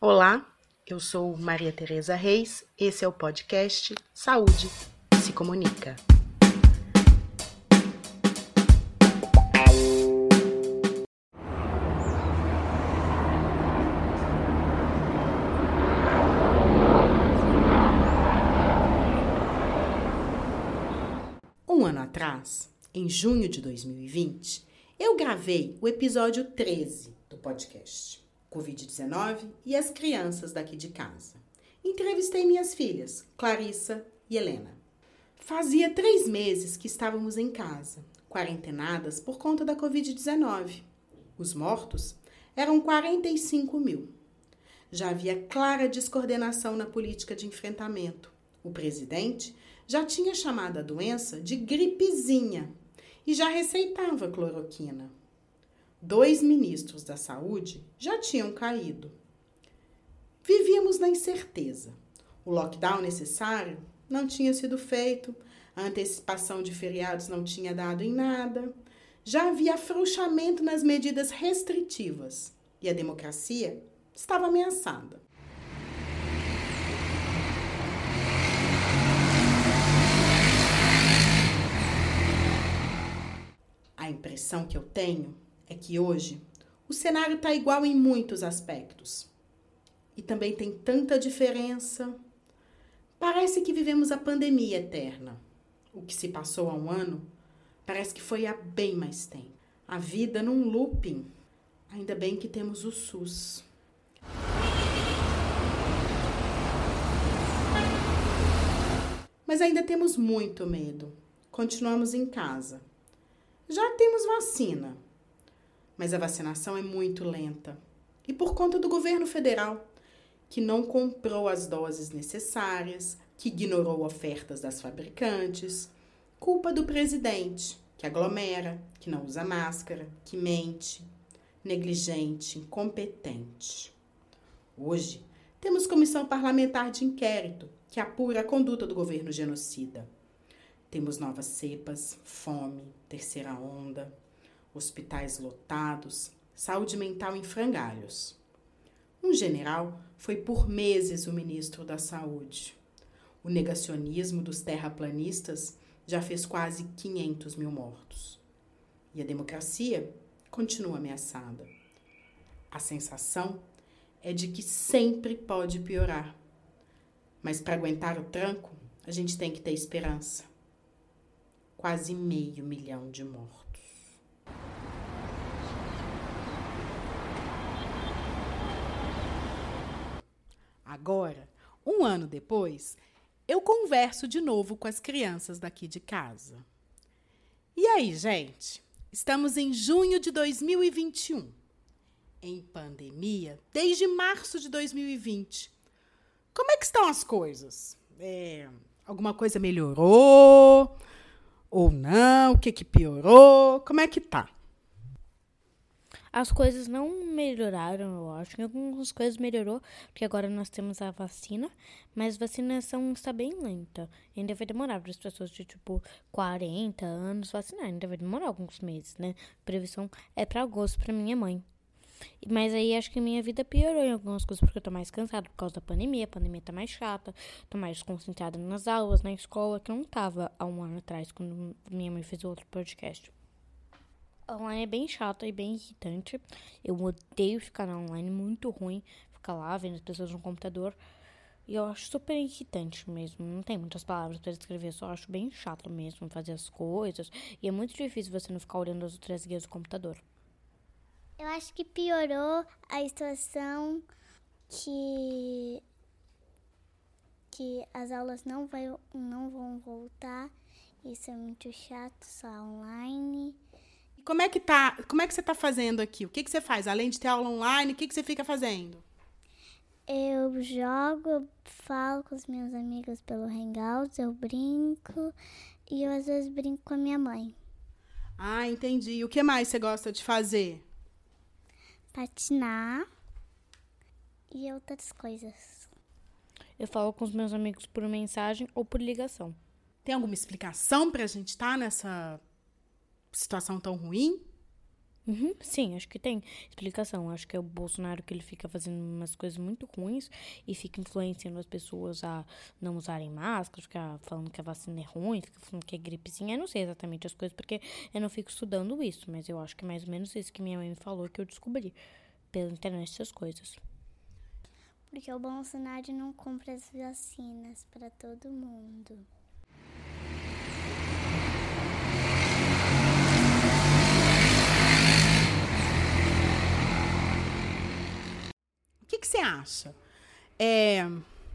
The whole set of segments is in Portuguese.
Olá, eu sou Maria Tereza Reis, esse é o podcast Saúde se Comunica. Um ano atrás, em junho de 2020, eu gravei o episódio 13 do podcast. Covid-19 e as crianças daqui de casa. Entrevistei minhas filhas, Clarissa e Helena. Fazia três meses que estávamos em casa, quarentenadas por conta da Covid-19. Os mortos eram 45 mil. Já havia clara descoordenação na política de enfrentamento. O presidente já tinha chamado a doença de gripezinha e já receitava cloroquina dois ministros da saúde já tinham caído. Vivíamos na incerteza. O lockdown necessário não tinha sido feito, a antecipação de feriados não tinha dado em nada, já havia afrouxamento nas medidas restritivas e a democracia estava ameaçada. A impressão que eu tenho é que hoje o cenário está igual em muitos aspectos. E também tem tanta diferença. Parece que vivemos a pandemia eterna. O que se passou há um ano parece que foi há bem mais tempo. A vida num looping. Ainda bem que temos o SUS. Mas ainda temos muito medo. Continuamos em casa. Já temos vacina, mas a vacinação é muito lenta. E por conta do governo federal, que não comprou as doses necessárias, que ignorou ofertas das fabricantes, culpa do presidente, que aglomera, que não usa máscara, que mente, negligente, incompetente. Hoje, temos comissão parlamentar de inquérito que apura a conduta do governo genocida. Temos novas cepas, fome, terceira onda, hospitais lotados, saúde mental em frangalhos. Um general foi por meses o ministro da Saúde. O negacionismo dos terraplanistas já fez quase 500 mil mortos. E a democracia continua ameaçada. A sensação é de que sempre pode piorar. Mas para aguentar o tranco, a gente tem que ter esperança. Quase meio milhão de mortos. Agora, um ano depois, eu converso de novo com as crianças daqui de casa. E aí, gente? Estamos em junho de 2021. Em pandemia desde março de 2020. Como é que estão as coisas? É, alguma coisa melhorou? Ou não? O que, que piorou? Como é que tá? As coisas não melhoraram, eu acho. Em algumas coisas melhorou, porque agora nós temos a vacina, mas a vacinação está bem lenta. Ainda vai demorar para as pessoas de tipo 40 anos vacinar, ainda vai demorar alguns meses, né? A previsão é para agosto para minha mãe. Mas aí acho que minha vida piorou em algumas coisas, porque eu tô mais cansada por causa da pandemia. A pandemia tá mais chata, tô mais concentrada nas aulas, na escola, que eu não tava há um ano atrás, quando minha mãe fez outro podcast. Online é bem chato e bem irritante. Eu odeio ficar na online, muito ruim ficar lá vendo as pessoas no computador. E eu acho super irritante mesmo. Não tem muitas palavras para descrever, só acho bem chato mesmo fazer as coisas. E é muito difícil você não ficar olhando as outras guias do computador. Eu acho que piorou a situação que que as aulas não, vai, não vão voltar. Isso é muito chato, só online. Como é que tá? Como é que você está fazendo aqui? O que, que você faz? Além de ter aula online, o que, que você fica fazendo? Eu jogo, falo com os meus amigos pelo Hangouts, eu brinco e eu às vezes brinco com a minha mãe. Ah, entendi. E o que mais você gosta de fazer? Patinar e outras coisas. Eu falo com os meus amigos por mensagem ou por ligação. Tem alguma explicação para a gente estar tá nessa situação tão ruim? Uhum, sim, acho que tem explicação. Acho que é o Bolsonaro que ele fica fazendo umas coisas muito ruins e fica influenciando as pessoas a não usarem máscara, ficar falando que a vacina é ruim, fica falando que é gripezinha. Eu não sei exatamente as coisas porque eu não fico estudando isso, mas eu acho que é mais ou menos isso que minha mãe me falou que eu descobri pela internet essas coisas. Porque o Bolsonaro não compra as vacinas para todo mundo. Que, que você acha? É,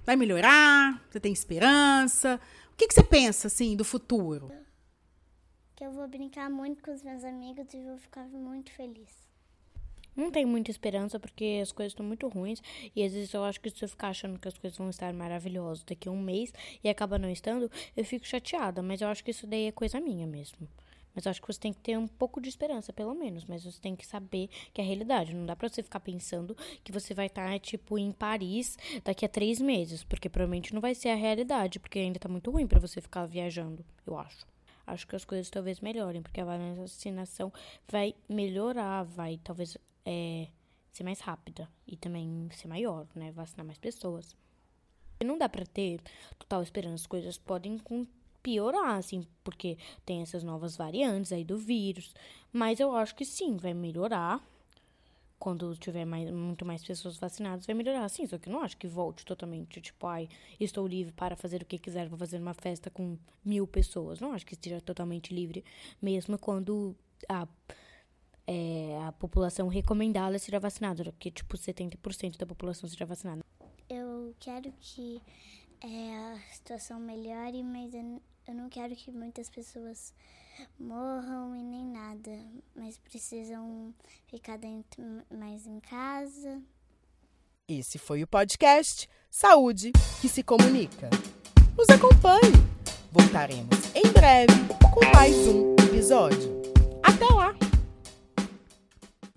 vai melhorar? Você tem esperança? O que, que você pensa, assim, do futuro? Que eu vou brincar muito com os meus amigos e vou ficar muito feliz. Não tenho muita esperança porque as coisas estão muito ruins e às vezes eu acho que se eu ficar achando que as coisas vão estar maravilhosas daqui a um mês e acaba não estando, eu fico chateada, mas eu acho que isso daí é coisa minha mesmo. Mas eu acho que você tem que ter um pouco de esperança, pelo menos. Mas você tem que saber que é a realidade. Não dá pra você ficar pensando que você vai estar, tipo, em Paris daqui a três meses. Porque provavelmente não vai ser a realidade. Porque ainda tá muito ruim para você ficar viajando, eu acho. Acho que as coisas talvez melhorem. Porque a vacinação vai melhorar, vai talvez é, ser mais rápida. E também ser maior, né? Vacinar mais pessoas. Não dá pra ter total esperança. As coisas podem piorar, assim, porque tem essas novas variantes aí do vírus. Mas eu acho que sim, vai melhorar. Quando tiver mais, muito mais pessoas vacinadas, vai melhorar, sim. Só que eu não acho que volte totalmente, tipo, ai, estou livre para fazer o que quiser, vou fazer uma festa com mil pessoas. Não acho que esteja totalmente livre, mesmo quando a, é, a população recomendada seja vacinada, que, tipo, 70% da população seja vacinada. Eu quero que é, a situação melhore, mas eu, eu não quero que muitas pessoas morram e nem nada, mas precisam ficar dentro mais em casa. Esse foi o podcast Saúde que se comunica. Nos acompanhe. Voltaremos em breve com mais um episódio.